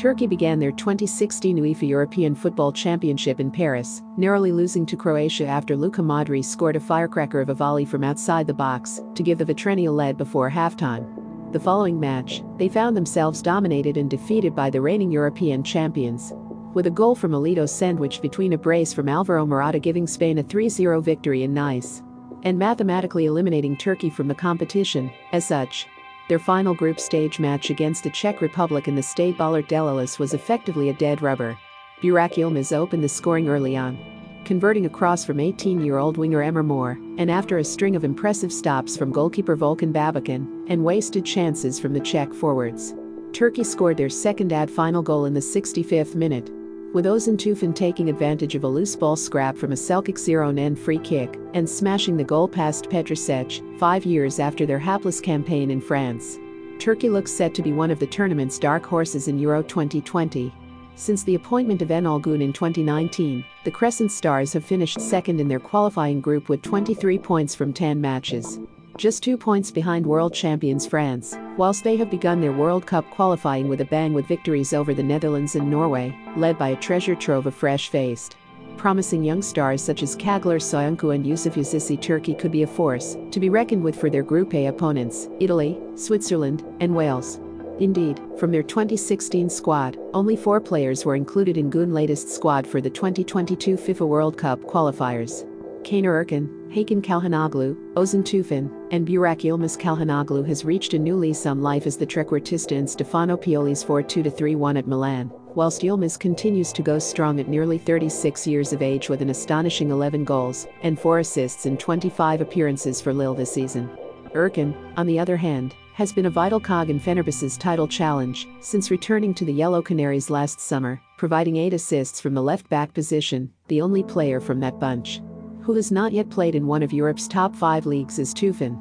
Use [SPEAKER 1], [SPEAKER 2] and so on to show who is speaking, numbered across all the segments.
[SPEAKER 1] Turkey began their 2016 UEFA European Football Championship in Paris, narrowly losing to Croatia after Luka Modric scored a firecracker of a volley from outside the box to give the Vatreni a lead before halftime. The following match, they found themselves dominated and defeated by the reigning European champions. With a goal from Nolito sandwiched between a brace from Alvaro Morata giving Spain a 3-0 victory in Nice. And mathematically eliminating Turkey from the competition, as such, their final group stage match against the Czech Republic in the Stade Bollaert de was effectively a dead rubber. Burak Yilmaz opened the scoring early on, converting a cross from 18-year-old winger Emre Mor, and after a string of impressive stops from goalkeeper Volkan Babacan and wasted chances from the Czech forwards. Turkey scored their second ad final goal in the 65th minute, with Ozan Tufan taking advantage of a loose ball scrap from a Selçuk Cironen free kick and smashing the goal past Petr Čech, five years after their hapless campaign in France. Turkey looks set to be one of the tournament's dark horses in Euro 2020. Since the appointment of Enol Gün in 2019, the Crescent Stars have finished second in their qualifying group with 23 points from 10 matches just two points behind world champions France, whilst they have begun their World Cup qualifying with a bang with victories over the Netherlands and Norway, led by a treasure trove of fresh-faced. Promising young stars such as Çağlar Söyüncü and Yusuf Yazıcı Turkey could be a force to be reckoned with for their Group A opponents, Italy, Switzerland, and Wales. Indeed, from their 2016 squad, only four players were included in Gün's latest squad for the 2022 FIFA World Cup qualifiers. Caner Erkin, Hakan Calhanoglu, Ozan Tufan, and Burak Yilmaz Calhanoglu has reached a new lease on life as the trequartista in Stefano Pioli's 4-2-3-1 at Milan, whilst Yilmaz continues to go strong at nearly 36 years of age with an astonishing 11 goals and 4 assists in 25 appearances for Lille this season. Erkin, on the other hand, has been a vital cog in Fenerbahce's title challenge since returning to the Yellow Canaries last summer, providing 8 assists from the left-back position, the only player from that bunch who has not yet played in one of Europe's top five leagues is Tufan.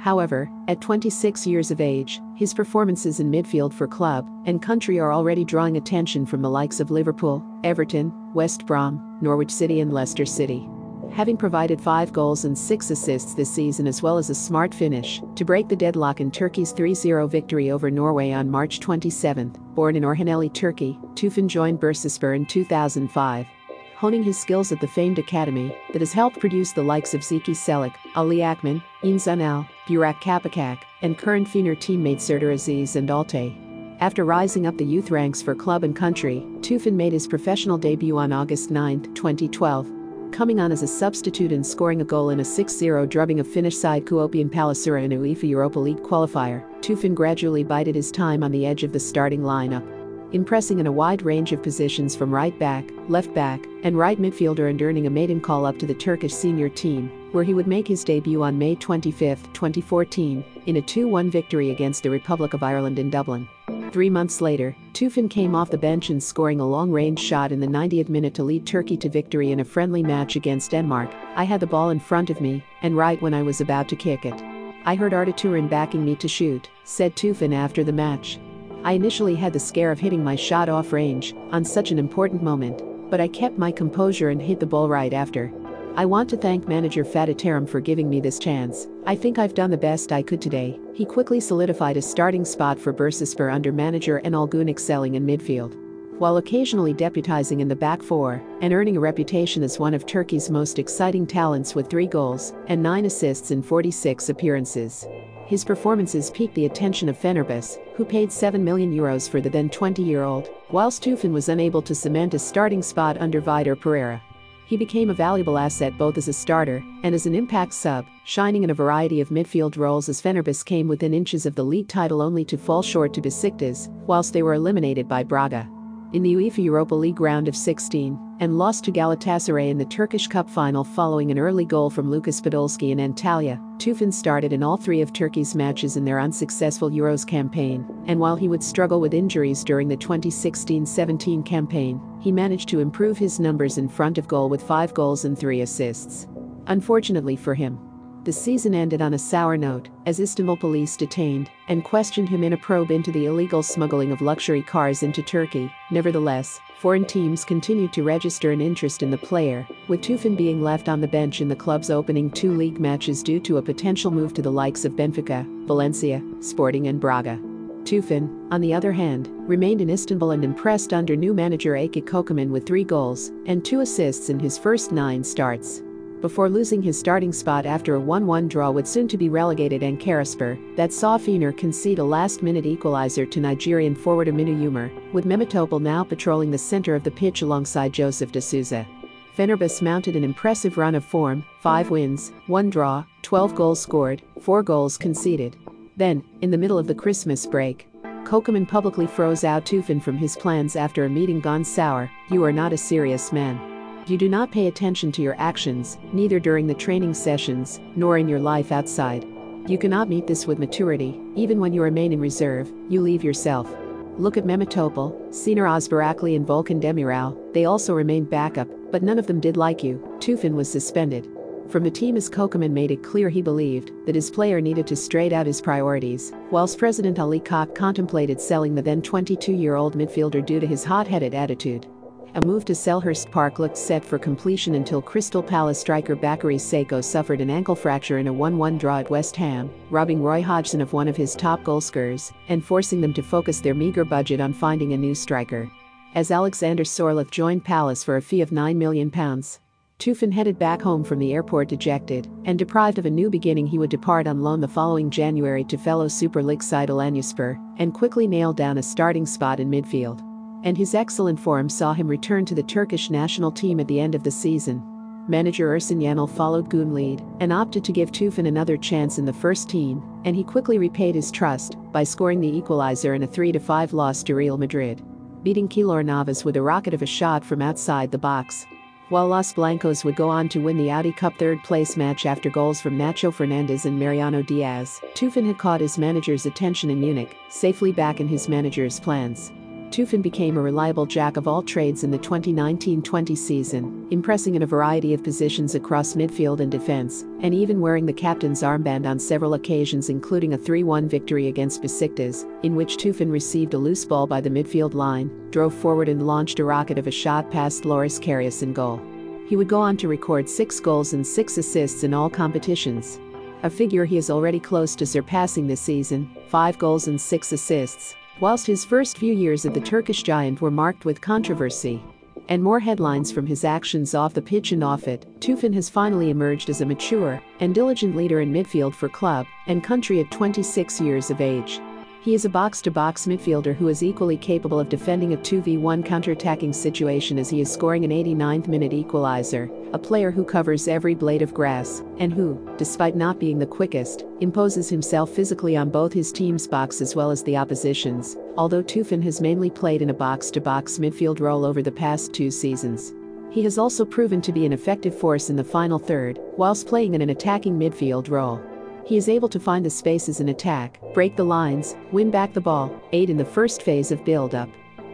[SPEAKER 1] However, at 26 years of age, his performances in midfield for club and country are already drawing attention from the likes of Liverpool, Everton, West Brom, Norwich City, and Leicester City. Having provided five goals and six assists this season, as well as a smart finish to break the deadlock in Turkey's 3 0 victory over Norway on March 27, born in Orhaneli, Turkey, Tufan joined Bursaspor in 2005 honing his skills at the famed academy that has helped produce the likes of Zeki Çelik, Ali Akman, İnsan Al, Burak Kapacak, and current Fener teammate Serdar Aziz and Altay. After rising up the youth ranks for club and country, Tufan made his professional debut on August 9, 2012, coming on as a substitute and scoring a goal in a 6-0 drubbing of Finnish side Kuopion Palloseura in UEFA Europa League qualifier. Tufan gradually bided his time on the edge of the starting lineup impressing in a wide range of positions from right back, left back, and right midfielder and earning a maiden call up to the Turkish senior team, where he would make his debut on May 25, 2014, in a 2-1 victory against the Republic of Ireland in Dublin. Three months later, Tufan came off the bench and scoring a long-range shot in the 90th minute to lead Turkey to victory in a friendly match against Denmark. I had the ball in front of me, and right when I was about to kick it. I heard Arda backing me to shoot, said Tufan after the match. I initially had the scare of hitting my shot off range on such an important moment, but I kept my composure and hit the ball right after. I want to thank manager Fatih Terim for giving me this chance. I think I've done the best I could today. He quickly solidified a starting spot for Bursaspor under manager Enol Gün excelling in midfield. While occasionally deputizing in the back four and earning a reputation as one of Turkey's most exciting talents with three goals and nine assists in 46 appearances. His performances piqued the attention of Fenerbahce, who paid 7 million euros for the then 20-year-old, whilst Tufan was unable to cement a starting spot under Vitor Pereira. He became a valuable asset both as a starter and as an impact sub, shining in a variety of midfield roles as Fenerbahce came within inches of the league title only to fall short to Besiktas, whilst they were eliminated by Braga in the UEFA Europa League round of 16 and lost to Galatasaray in the Turkish Cup final following an early goal from Lucas Podolski in Antalya. Tufan started in all three of Turkey's matches in their unsuccessful Euros campaign, and while he would struggle with injuries during the 2016-17 campaign, he managed to improve his numbers in front of goal with 5 goals and 3 assists. Unfortunately for him, the season ended on a sour note as Istanbul police detained and questioned him in a probe into the illegal smuggling of luxury cars into Turkey. Nevertheless, foreign teams continued to register an interest in the player, with Tufan being left on the bench in the club's opening two league matches due to a potential move to the likes of Benfica, Valencia, Sporting, and Braga. Tufan, on the other hand, remained in Istanbul and impressed under new manager Aykut Kocaman with three goals and two assists in his first nine starts. Before losing his starting spot after a 1-1 draw with soon-to-be relegated Ankaraspor, that saw Fener concede a last-minute equalizer to Nigerian forward Aminu Umar, with Mehmet Topal now patrolling the center of the pitch alongside Josef de Souza. Fenerbahce mounted an impressive run of form, 5 wins, 1 draw, 12 goals scored, 4 goals conceded. Then, in the middle of the Christmas break, Kocaman publicly froze out Tufan from his plans after a meeting gone sour. You are not a serious man. You do not pay attention to your actions, neither during the training sessions, nor in your life outside. You cannot meet this with maturity, even when you remain in reserve, you leave yourself. Look at Memitopol, Şener Özbayraklı and Volkan Demirel, they also remained backup, but none of them did like you. Tufan was suspended. From the team as Kocaman made it clear he believed that his player needed to straight out his priorities, whilst President Ali Koç contemplated selling the then 22-year-old midfielder due to his hot-headed attitude. A move to Selhurst Park looked set for completion until Crystal Palace striker Bakary Sako suffered an ankle fracture in a 1-1 draw at West Ham, robbing Roy Hodgson of one of his top goalscorers and forcing them to focus their meager budget on finding a new striker. As Alexander Sorloth joined Palace for a fee of £9 million, Tufan headed back home from the airport dejected and deprived of a new beginning he would depart on loan the following January to fellow Super League side Alanyaspor and quickly nailed down a starting spot in midfield and his excellent form saw him return to the Turkish national team at the end of the season. Manager Ersun Yanal followed Goon lead and opted to give Tufan another chance in the first team, and he quickly repaid his trust by scoring the equalizer in a 3-5 loss to Real Madrid, beating Keylor Navas with a rocket of a shot from outside the box. While Los Blancos would go on to win the Audi Cup third place match after goals from Nacho Fernandez and Mariano Diaz, Tufan had caught his manager's attention in Munich, safely back in his manager's plans. Tufan became a reliable jack of all trades in the 2019-20 season, impressing in a variety of positions across midfield and defense, and even wearing the captain's armband on several occasions including a 3-1 victory against Besiktas, in which Tufan received a loose ball by the midfield line, drove forward and launched a rocket of a shot past Loris Karius in goal. He would go on to record 6 goals and 6 assists in all competitions. A figure he is already close to surpassing this season, 5 goals and 6 assists. Whilst his first few years at the Turkish giant were marked with controversy and more headlines from his actions off the pitch and off it, Tufan has finally emerged as a mature and diligent leader in midfield for club and country at 26 years of age. He is a box-to-box midfielder who is equally capable of defending a 2v1 counter-attacking situation as he is scoring an 89th minute equalizer, a player who covers every blade of grass, and who, despite not being the quickest, imposes himself physically on both his team's box as well as the opposition's, although Tufan has mainly played in a box-to-box midfield role over the past two seasons. He has also proven to be an effective force in the final third, whilst playing in an attacking midfield role. He is able to find the spaces in attack, break the lines, win back the ball, aid in the first phase of build-up,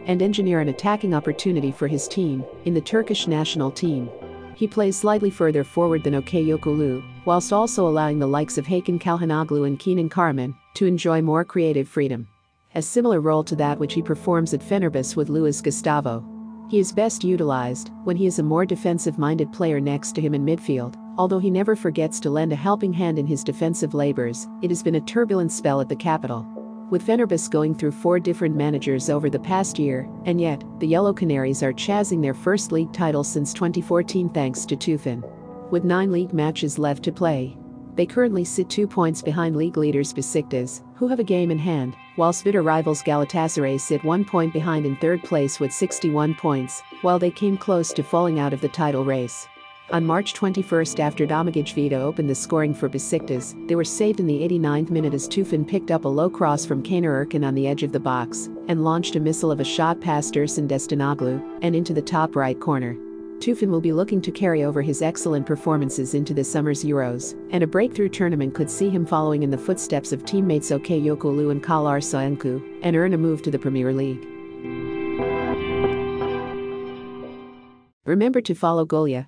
[SPEAKER 1] and engineer an attacking opportunity for his team in the Turkish national team. He plays slightly further forward than Okay Yokuşlu, whilst also allowing the likes of Hakan Calhanoglu and Kenan Karaman to enjoy more creative freedom. A similar role to that which he performs at Fenerbahce with Luis Gustavo. He is best utilized when he is a more defensive-minded player next to him in midfield, although he never forgets to lend a helping hand in his defensive labors, it has been a turbulent spell at the capital. With Fenerbahce going through four different managers over the past year, and yet, the Yellow Canaries are chasing their first league title since 2014 thanks to Tufan. With nine league matches left to play, they currently sit two points behind league leaders Besiktas, who have a game in hand, whilst bitter rivals Galatasaray sit one point behind in third place with 61 points, while they came close to falling out of the title race. On March 21 after Domagoj opened the scoring for Besiktas, they were saved in the 89th minute as Tufan picked up a low cross from Caner Erkin on the edge of the box and launched a missile of a shot past Ersin Destanoğlu and into the top right corner. Tufan will be looking to carry over his excellent performances into the summer's Euros, and a breakthrough tournament could see him following in the footsteps of teammates Okay Yokuşlu and Çağlar Söyüncü and earn a move to the Premier League. Remember to follow Golia